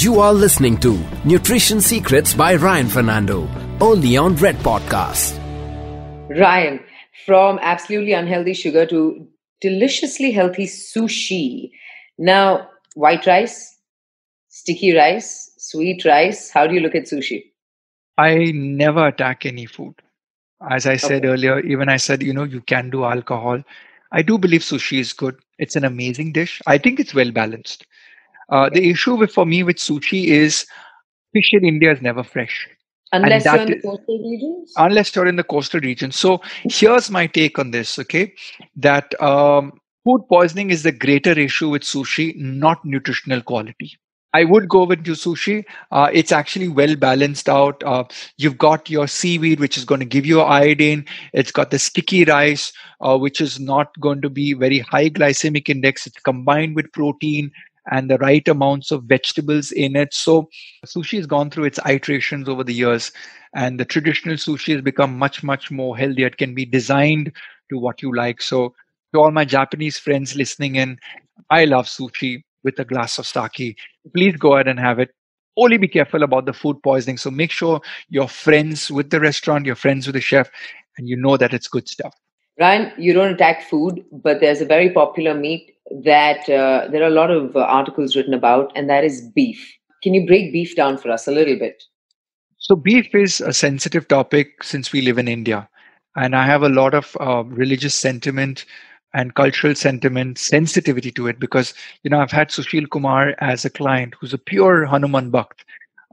You are listening to Nutrition Secrets by Ryan Fernando, only on Red Podcast. Ryan, from absolutely unhealthy sugar to deliciously healthy sushi. Now, white rice, sticky rice, sweet rice. How do you look at sushi? I never attack any food. As I said Okay. earlier, even I said, you know, you can do alcohol. I do believe sushi is good. It's an amazing dish. I think it's well balanced. Uh, the issue with, for me with sushi is fish in India is never fresh Unless you're in the coastal regions? unless you're in the coastal region. So here's my take on this. Okay, that um, food poisoning is the greater issue with sushi, not nutritional quality. I would go with your sushi. Uh, it's actually well balanced out. Uh, you've got your seaweed, which is going to give you iodine. It's got the sticky rice, uh, which is not going to be very high glycemic index. It's combined with protein and the right amounts of vegetables in it. So sushi has gone through its iterations over the years, and the traditional sushi has become much, much more healthy. It can be designed to what you like. So to all my Japanese friends listening in, I love sushi with a glass of sake. Please go ahead and have it. Only be careful about the food poisoning. So make sure you're friends with the restaurant, you're friends with the chef, and you know that it's good stuff. Ryan, you don't attack food, but there's a very popular meat that uh, there are a lot of uh, articles written about, and that is beef. Can you break beef down for us a little bit? So beef is a sensitive topic since we live in India, and I have a lot of uh, religious sentiment and cultural sentiment sensitivity to it because you know I've had Sushil Kumar as a client who's a pure Hanuman Bhakt.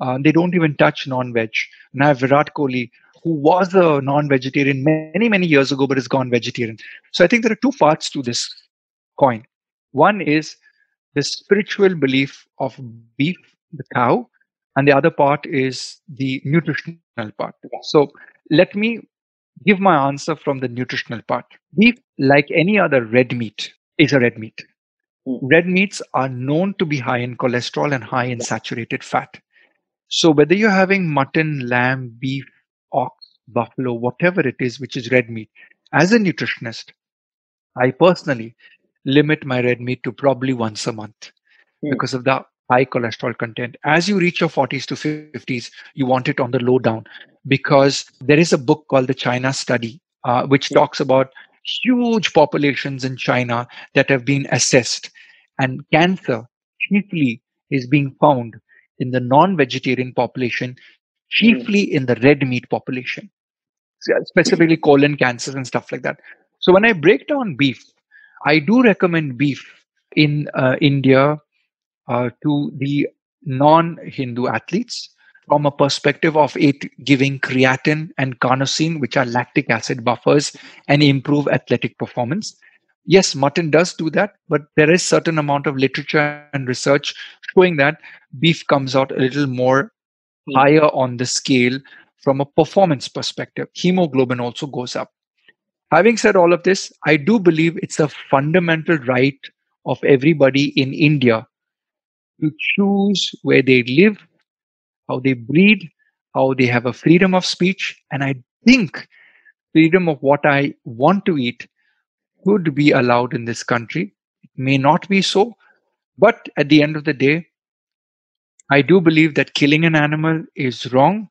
Uh, they don't even touch non-veg. And I have Virat Kohli who was a non-vegetarian many many years ago but has gone vegetarian. So I think there are two parts to this coin. One is the spiritual belief of beef, the cow, and the other part is the nutritional part. So let me give my answer from the nutritional part. Beef, like any other red meat, is a red meat. Mm. Red meats are known to be high in cholesterol and high in saturated fat. So whether you're having mutton, lamb, beef, ox, buffalo, whatever it is, which is red meat, as a nutritionist, I personally limit my red meat to probably once a month Hmm. because of the high cholesterol content. As you reach your 40s to 50s, you want it on the low down because there is a book called the China Study, uh, which Yeah. talks about huge populations in China that have been assessed. And cancer chiefly is being found in the non vegetarian population, chiefly in the red meat population, specifically colon cancers and stuff like that. So when I break down beef, I do recommend beef in uh, India uh, to the non-Hindu athletes from a perspective of it giving creatine and carnosine, which are lactic acid buffers, and improve athletic performance. Yes, mutton does do that, but there is certain amount of literature and research showing that beef comes out a little more Hmm. higher on the scale from a performance perspective. Hemoglobin also goes up. Having said all of this, I do believe it's a fundamental right of everybody in India to choose where they live, how they breed, how they have a freedom of speech. And I think freedom of what I want to eat should be allowed in this country. It may not be so, but at the end of the day, I do believe that killing an animal is wrong.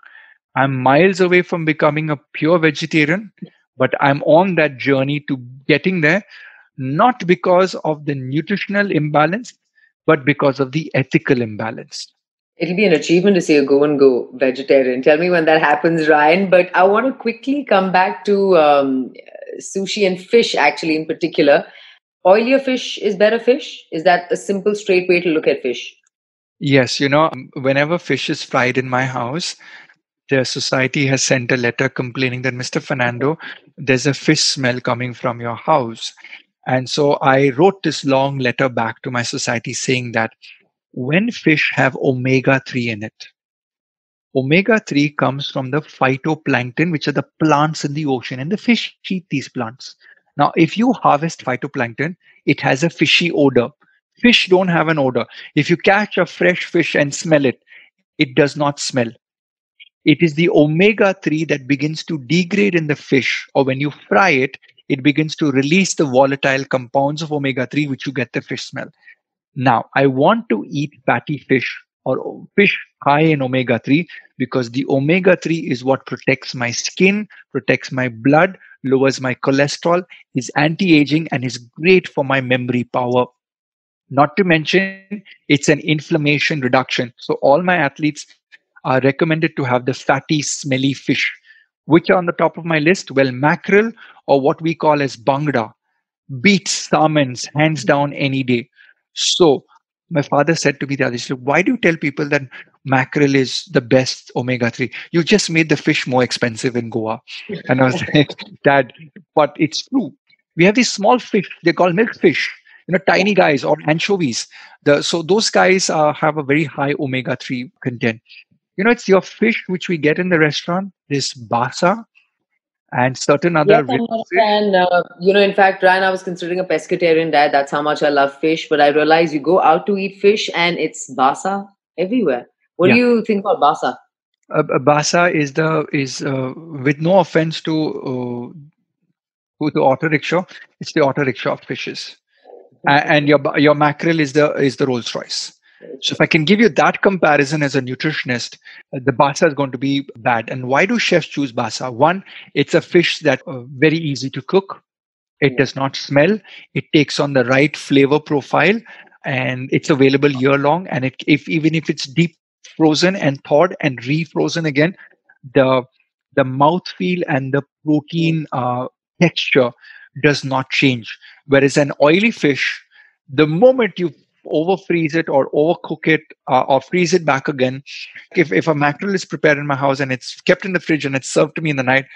I'm miles away from becoming a pure vegetarian, but I'm on that journey to getting there, not because of the nutritional imbalance, but because of the ethical imbalance. It'll be an achievement to see a go and go vegetarian. Tell me when that happens, Ryan. But I want to quickly come back to um, sushi and fish, actually, in particular. Oilier fish is better fish? Is that a simple, straight way to look at fish? Yes, you know, whenever fish is fried in my house, the society has sent a letter complaining that Mr. Fernando, there's a fish smell coming from your house. And so I wrote this long letter back to my society saying that when fish have omega 3 in it, omega 3 comes from the phytoplankton, which are the plants in the ocean, and the fish eat these plants. Now, if you harvest phytoplankton, it has a fishy odor. Fish don't have an odor. If you catch a fresh fish and smell it, it does not smell. It is the omega 3 that begins to degrade in the fish, or when you fry it, it begins to release the volatile compounds of omega 3, which you get the fish smell. Now, I want to eat fatty fish or fish high in omega 3 because the omega 3 is what protects my skin, protects my blood, lowers my cholesterol, is anti aging, and is great for my memory power. Not to mention, it's an inflammation reduction. So, all my athletes are recommended to have the fatty, smelly fish. Which are on the top of my list? Well, mackerel or what we call as bangda beats salmons hands down any day. So, my father said to me the other day, why do you tell people that mackerel is the best omega-3? You just made the fish more expensive in Goa. And I was like, Dad, but it's true. We have these small fish, they're called milkfish, you know, tiny guys or anchovies. The, so those guys uh, have a very high omega-3 content. You know, it's your fish which we get in the restaurant, this basa, and certain other. Yes, uh, you know, in fact, Ryan, I was considering a pescatarian diet. That's how much I love fish. But I realized you go out to eat fish and it's basa everywhere. What yeah. do you think about basa? Uh, basa is the is uh, with no offense to uh, to the auto rickshaw, it's the auto rickshaw of fishes, and your your mackerel is the is the Rolls Royce. So if I can give you that comparison as a nutritionist, uh, the basa is going to be bad. And why do chefs choose basa? One, it's a fish that uh, very easy to cook. It does not smell. It takes on the right flavor profile, and it's available year long. And it, if even if it's deep frozen and thawed and refrozen again, the the mouthfeel and the protein uh, texture does not change. Whereas an oily fish, the moment you over freeze it or overcook it uh, or freeze it back again. If, if a mackerel is prepared in my house and it's kept in the fridge and it's served to me in the night,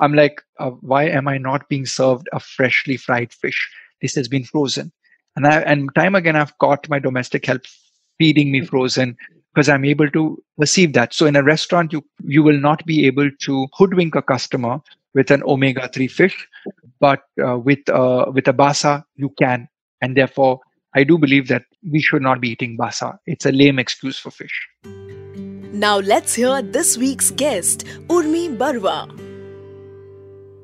I'm like, uh, why am I not being served a freshly fried fish? This has been frozen. And I, and time again, I've caught my domestic help feeding me frozen because I'm able to perceive that. So in a restaurant, you you will not be able to hoodwink a customer with an omega three fish, but uh, with uh, with a basa you can, and therefore I do believe that we should not be eating basa. It's a lame excuse for fish. Now let's hear this week's guest, Urmi Barua.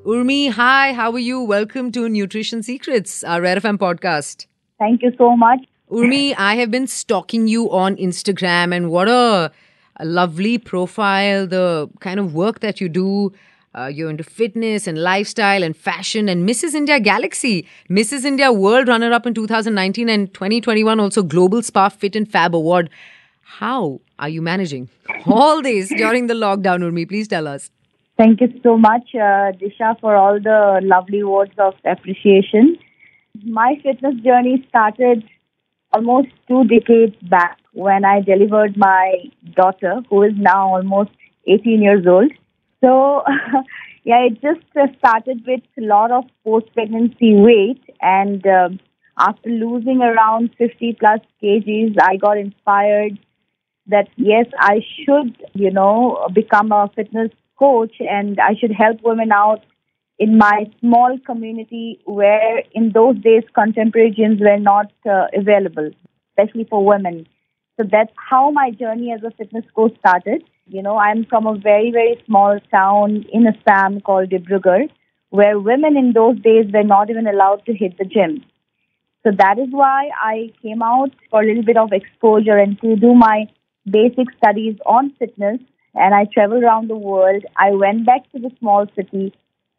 Urmi, hi, how are you? Welcome to Nutrition Secrets, our Red FM podcast. Thank you so much. Urmi, I have been stalking you on Instagram, and what a, a lovely profile, the kind of work that you do uh, you're into fitness and lifestyle and fashion and Mrs. India Galaxy, Mrs. India World runner up in 2019 and 2021 also Global Spa Fit and Fab Award. How are you managing all this during the lockdown, Urmi? Please tell us. Thank you so much, uh, Disha, for all the lovely words of appreciation. My fitness journey started almost two decades back when I delivered my daughter, who is now almost 18 years old. So, yeah, it just uh, started with a lot of post pregnancy weight. And uh, after losing around 50 plus kgs, I got inspired that yes, I should, you know, become a fitness coach and I should help women out in my small community where in those days contemporary gyms were not uh, available, especially for women. So that's how my journey as a fitness coach started. You know, I'm from a very, very small town in Assam called Dibrugarh, where women in those days were not even allowed to hit the gym. So that is why I came out for a little bit of exposure and to do my basic studies on fitness. And I traveled around the world. I went back to the small city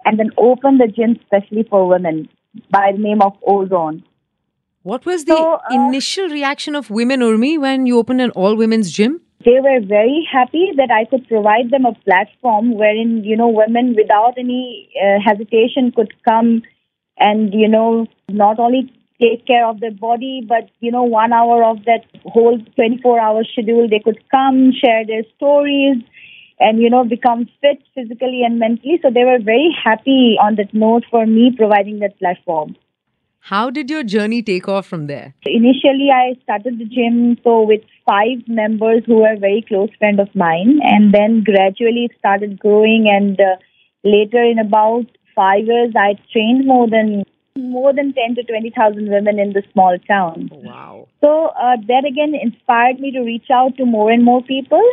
and then opened the gym specially for women by the name of Ozone. What was the so, uh, initial reaction of women, Urmi, when you opened an all women's gym? They were very happy that I could provide them a platform wherein, you know, women without any uh, hesitation could come and, you know, not only take care of their body, but, you know, one hour of that whole 24 hour schedule, they could come, share their stories, and, you know, become fit physically and mentally. So they were very happy on that note for me providing that platform. How did your journey take off from there? Initially, I started the gym so with five members who were very close friend of mine, and then gradually it started growing. And uh, later, in about five years, I trained more than more than ten to twenty thousand women in the small town. Wow! So uh, that again inspired me to reach out to more and more people.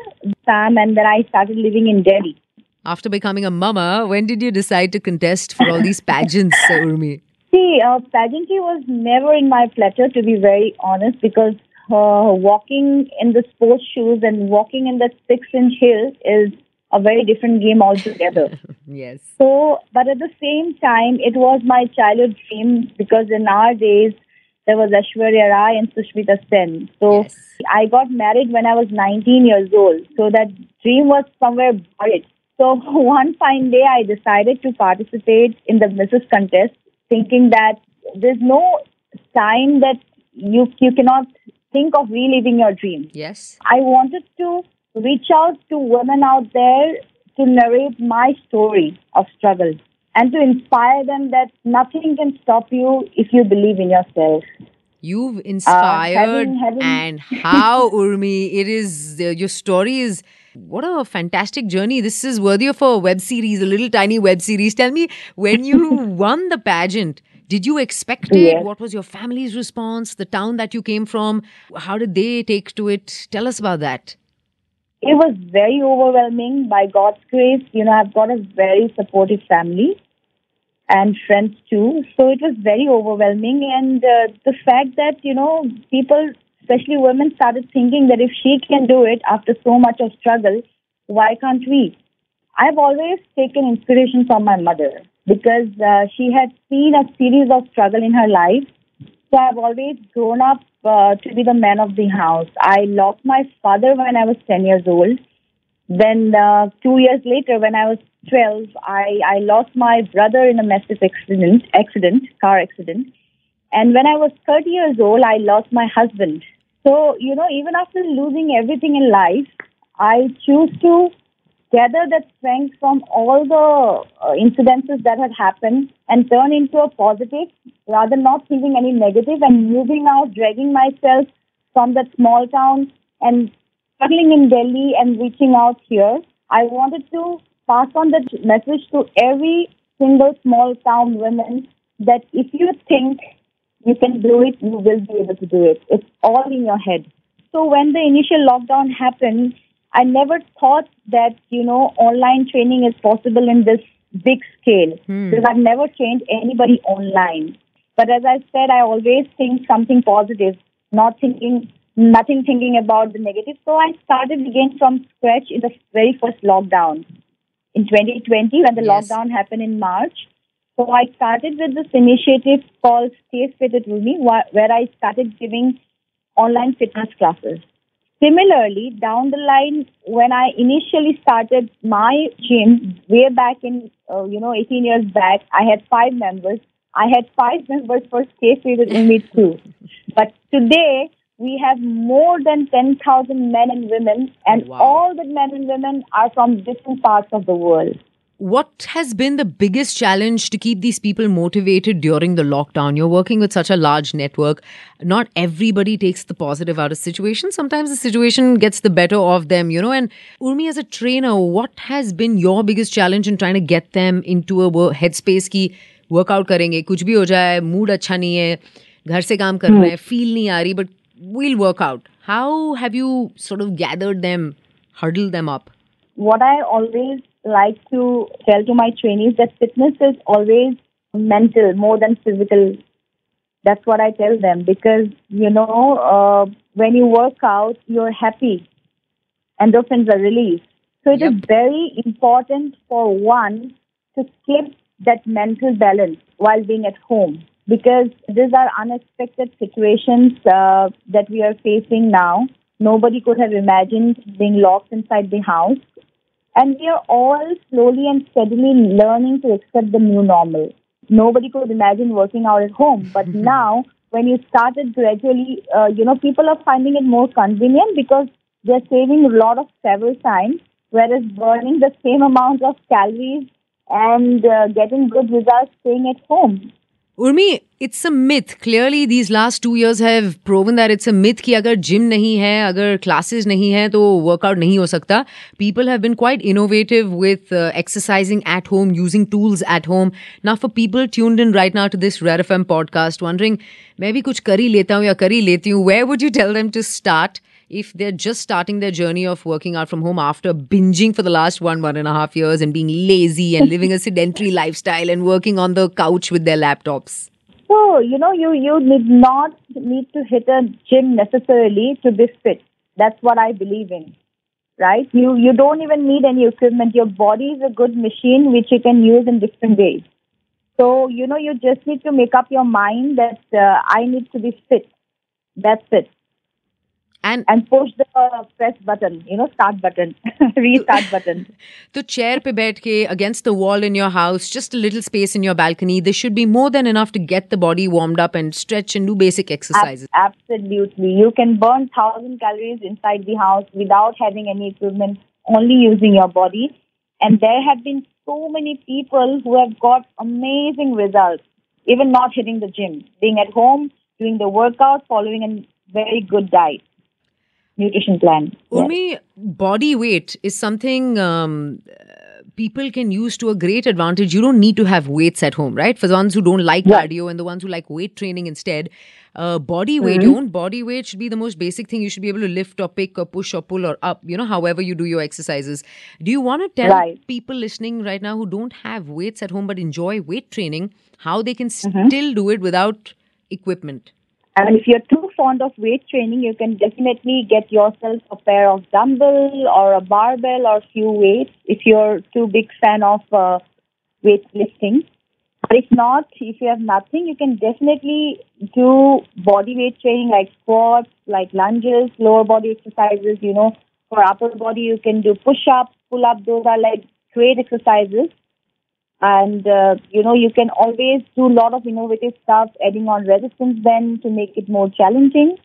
Sam, and then I started living in Delhi. After becoming a mama, when did you decide to contest for all these pageants, Urmi? See, uh, pageantry was never in my platter, to be very honest, because uh, walking in the sports shoes and walking in the six inch heel is a very different game altogether. Yes. So, but at the same time, it was my childhood dream because in our days, there was Aishwarya Rai and Sushmita Sen. So, Yes. I got married when I was 19 years old. So, that dream was somewhere buried. So, one fine day, I decided to participate in the Mrs. contest, thinking that there's no time that you, you cannot think of reliving your dream. Yes. I wanted to reach out to women out there to narrate my story of struggle and to inspire them that nothing can stop you if you believe in yourself. You've inspired, having- having- and how Urmi, it is uh, your story is what a fantastic journey. This is worthy of a web series, a little tiny web series. Tell me, when you won the pageant, did you expect it? Yes. What was your family's response? The town that you came from, how did they take to it? Tell us about that. It was very overwhelming by God's grace. You know, I've got a very supportive family and friends too. So it was very overwhelming. And uh, the fact that, you know, people, especially women, started thinking that if she can do it after so much of struggle, why can't we? I've always taken inspiration from my mother because uh, she had seen a series of struggle in her life. So I've always grown up uh, to be the man of the house. I lost my father when I was 10 years old. Then uh, two years later, when I was 12, I, I lost my brother in a massive accident, accident, car accident. And when I was 30 years old, I lost my husband. So, you know, even after losing everything in life, I choose to gather that strength from all the uh, incidences that had happened and turn into a positive rather not thinking any negative and moving out, dragging myself from that small town and struggling in Delhi and reaching out here. I wanted to pass on that message to every single small town woman that if you think you can do it, you will be able to do it. It's all in your head. So when the initial lockdown happened, I never thought that, you know, online training is possible in this big scale hmm. because I've never trained anybody online. But as I said, I always think something positive, not thinking, nothing thinking about the negative. So I started again from scratch in the very first lockdown in 2020 when the Yes. lockdown happened in March. So I started with this initiative called Stay Fit at Rumi, wh- where I started giving online fitness classes. Similarly, down the line, when I initially started my gym way back in, uh, you know, 18 years back, I had five members. I had five members for Stay Fit at Rumi too. But today, we have more than 10,000 men and women, and Wow. all the men and women are from different parts of the world What has been the biggest challenge to keep these people motivated during the lockdown? You're working with such a large network. Not everybody takes the positive out of situation. Sometimes the situation gets the better of them, you know. And Urmi, as a trainer, what has been your biggest challenge in trying to get them into a wo- headspace की workout करेंगे कुछ भी हो जाए mood अच्छा नहीं है घर से काम कर रहे हैं फील नहीं आ रही but we'll work out. How have you sort of gathered them, huddled them up? what I always like to tell to my trainees that fitness is always mental more than physical. That's what I tell them because you know uh, when you work out, you're happy. Endorphins are released. So it is Yep. very important for one to keep that mental balance while being at home because these are unexpected situations uh, that we are facing now. Nobody could have imagined being locked inside the house. And we are all slowly and steadily learning to accept the new normal. Nobody could imagine working out at home. But now, when you started gradually, uh, you know, people are finding it more convenient because they're saving a lot of travel time, whereas burning the same amount of calories and uh, getting good results staying at home. Urmi it's a myth clearly these last two years have proven that it's a myth कि अगर gym नहीं है, अगर classes नहीं है तो workout नहीं हो सकता। People have been quite innovative with exercising at home using tools at home ना for people tuned in right now to this rare F M podcast wondering मैं भी कुछ कर ही लेता हूँ या कर ही लेती हूँ? Way would you tell them to start if they're just starting their journey of working out from home after binging for the last one, one and a half years and being lazy and living a sedentary lifestyle and working on the couch with their laptops? So, you know, you, you need not need to hit a gym necessarily to be fit. That's what I believe in. Right? You you don't even need any equipment. Your body is a good machine which you can use in different ways. So, you know, you just need to make up your mind that uh, I need to be fit. That's it and and push the press button you know start button restart button. to chair pe ke against the wall in your house just a little space in your balcony there should be more than enough to get the body warmed up and stretch and do basic exercises. Ab- absolutely. You can burn 1000 calories inside the house without having any equipment only using your body. And there have been so many people who have got amazing results, even not hitting the gym, being at home, doing the workout, following a very good diet nutrition plan. Yes. Body weight is something um, people can use to a great advantage. You don't need to have weights at home, right? For the ones who don't like Yeah. cardio and the ones who like weight training instead, uh, body weight, your own body weight should be the most basic thing you should be able to lift or pick or push or pull or up, you know, however you do your exercises. Do you want to tell Right. people listening right now who don't have weights at home but enjoy weight training how they can still do it without equipment? And if you're too fond of weight training, you can definitely get yourself a pair of dumbbell or a barbell or few weights if you're too big fan of uh, weightlifting. But if not, if you have nothing, you can definitely do body weight training like squats, like lunges, lower body exercises. You know, for upper body, you can do push-ups, pull-ups. Those are like great exercises and uh, you know you can always do a lot of innovative stuff adding on resistance band to make it more challenging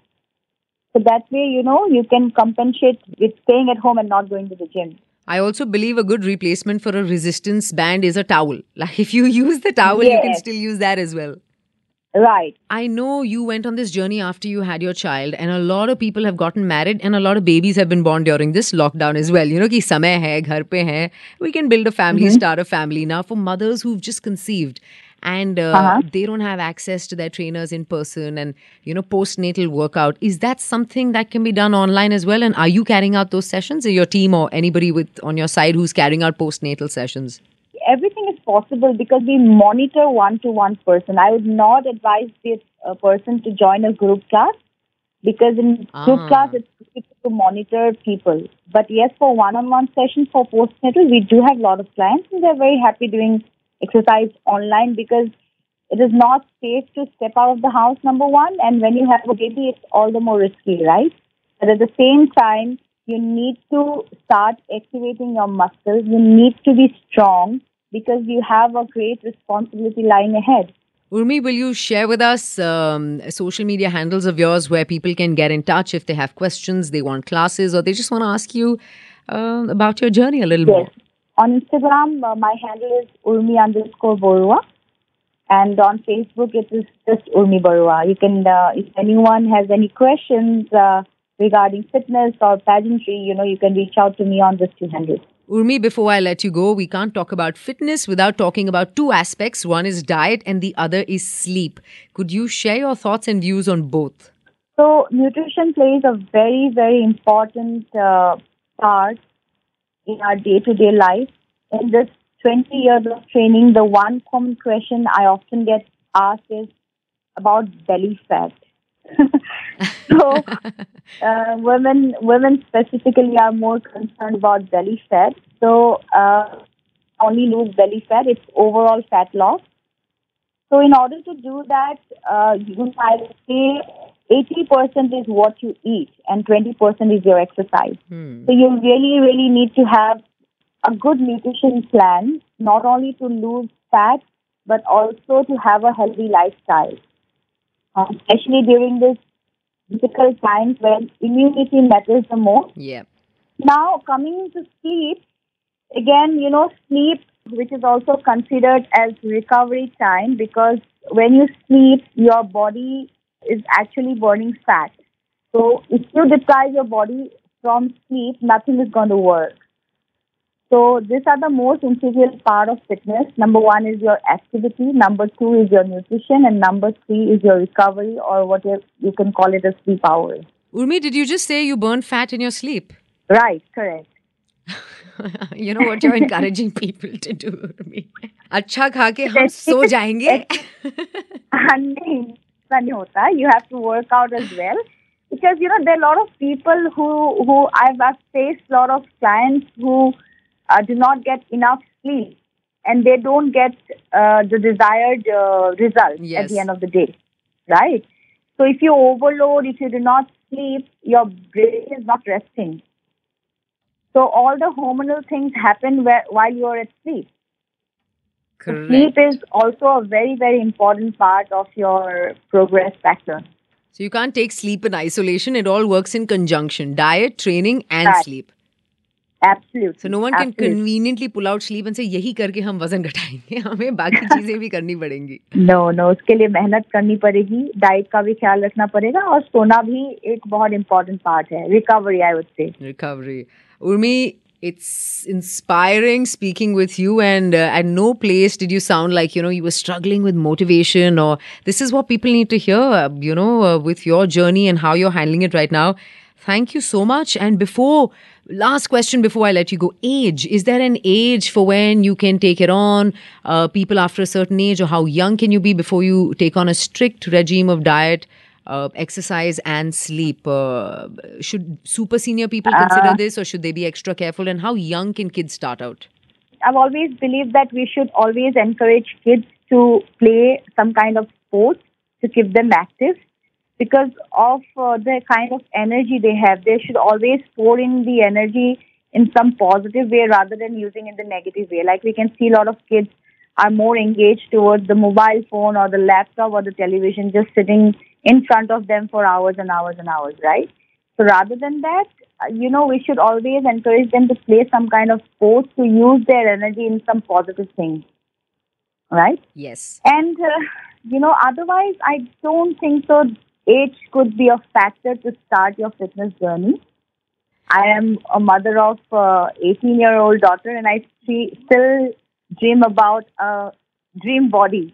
so that way you know you can compensate with staying at home and not going to the gym I also believe a good replacement for a resistance band is a towel. Like if you use the towel, you can still use that as well. Right. I know you went on this journey after you had your child, and a lot of people have gotten married, and a lot of babies have been born during this lockdown as well. You know, ki samay hai, ghar pe hai. We can build a family, mm-hmm. start a family now for mothers who've just conceived, and uh, uh-huh. they don't have access to their trainers in person, and you know, postnatal workout. Is that something that can be done online as well? And are you carrying out those sessions, or your team, or anybody with on your side who's carrying out postnatal sessions? Everything is possible because we monitor one to one person. I would not advise this uh, person to join a group class because in group Ah. class it's difficult to monitor people. But yes for one on one sessions for postnatal we do have a lot of clients and they're very happy doing exercise online because it is not safe to step out of the house number one and when you have a baby it's all the more risky right? But at the same time you need to start activating your muscles. You need to be strong because you have a great responsibility lying ahead Urmi, will you share with us um, social media handles of yours where people can get in touch if they have questions, they want classes, or they just want to ask you uh, about your journey a little more? Yes. On Instagram, uh, my handle is Urmi underscore Borua. And on Facebook, it is just Urmi Barua. You can, uh, if anyone has any questions uh, regarding fitness or pageantry, you know, you can reach out to me on these two handles. Urmi, before I let you go, we can't talk about fitness without talking about two aspects. One is diet, and the other is sleep. Could you share your thoughts and views on both? So, nutrition plays a very, very important uh, part in our day to day life. In this 20 years of training, the one common question I often get asked is about belly fat. so, uh, women, women specifically are more concerned about belly fat. So, uh, only lose belly fat, it's overall fat loss. So, in order to do that, uh, you might say 80% is what you eat and 20% is your exercise. Hmm. So, you really, really need to have a good nutrition plan, not only to lose fat, but also to have a healthy lifestyle. Um, especially during this difficult times when immunity matters the most. Yeah. Now, coming to sleep, again, you know, sleep, which is also considered as recovery time because when you sleep, your body is actually burning fat. So, if you deprive your body from sleep, nothing is going to work. So, these are the most integral part of fitness. Number one is your activity, number two is your nutrition, and number three is your recovery, or whatever you can call it as sleep hours. Urmi, did you just say you burn fat in your sleep? Right, correct. you know what you're encouraging people to do me. अच्छा खा के हम सो जाएंगे नहीं ऐसा नहीं होता you have to work out as well because you know there are a lot of people who who I've, I've faced a lot of clients who uh, do not get enough sleep and they don't get uh, the desired uh, result at the end of the day right so if you overload if you do not sleep your brain is not resting so all the hormonal things happen where, while you are at sleep Sleep is also a very, very important part of your progress factor. So you can't take sleep in isolation. It all works in conjunction. Diet, training, and Right. sleep. Absolutely. So no one can Absolutely. conveniently pull out sleep and say यही करके हम वज़न घटाएँगे हमें बाकी चीज़ें भी करनी पड़ेंगी नो नो उसके लिए मेहनत करनी पड़ेगी डाइट का भी ख्याल रखना पड़ेगा और सोना भी एक बहुत इम्पोर्टेंट पार्ट है recovery I would say recovery. Urmi, it's inspiring speaking with you, and uh, at no place did you sound like you know you were struggling with motivation, or this is what people need to hear. Uh, you know, uh, with your journey and how you're handling it right now. Thank you so much. And before last question, before I let you go, age is there an age for when you can take it on? Uh, people after a certain age, or how young can you be before you take on a strict regime of diet? uh, exercise and sleep. Uh, should super senior people consider this, or should they be extra careful? And how young can kids start out? I've always believed that we should always encourage kids to play some kind of sport to keep them active because of uh, the kind of energy they have. They should always pour in the energy in some positive way rather than using in the negative way. Like we can see a lot of kids are more engaged towards the mobile phone or the laptop or the television just sitting in front of them for hours and hours and hours, right? So rather than that, uh, you know, we should always encourage them to play some kind of sport to use their energy in some positive thing, right? Yes. And, uh, you know, otherwise, I don't think so. Age could be a factor to start your fitness journey. I am a mother of a 18 year old daughter, and I see, still dream about a dream body.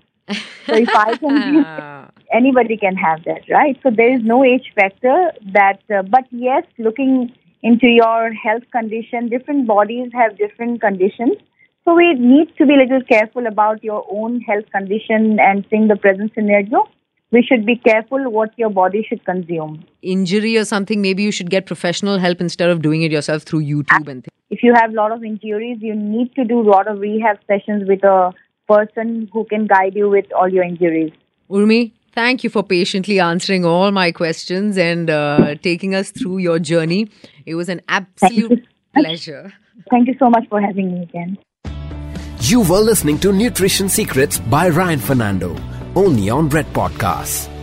So if I can Ah, anybody can have that, right? So there is no age factor that, uh, but yes, looking into your health condition, different bodies have different conditions. So we need to be a little careful about your own health condition and seeing the present scenario. We should be careful what your body should consume. injury or something, maybe you should get professional help instead of doing it yourself through YouTube and things. If you have a lot of injuries, you need to do a lot of rehab sessions with a person who can guide you with all your injuries. Urmi, thank you for patiently answering all my questions and uh, taking us through your journey. It was an absolute pleasure. Thank you so much for having me again. You were listening to Nutrition Secrets by Ryan Fernando, only on Red Podcasts.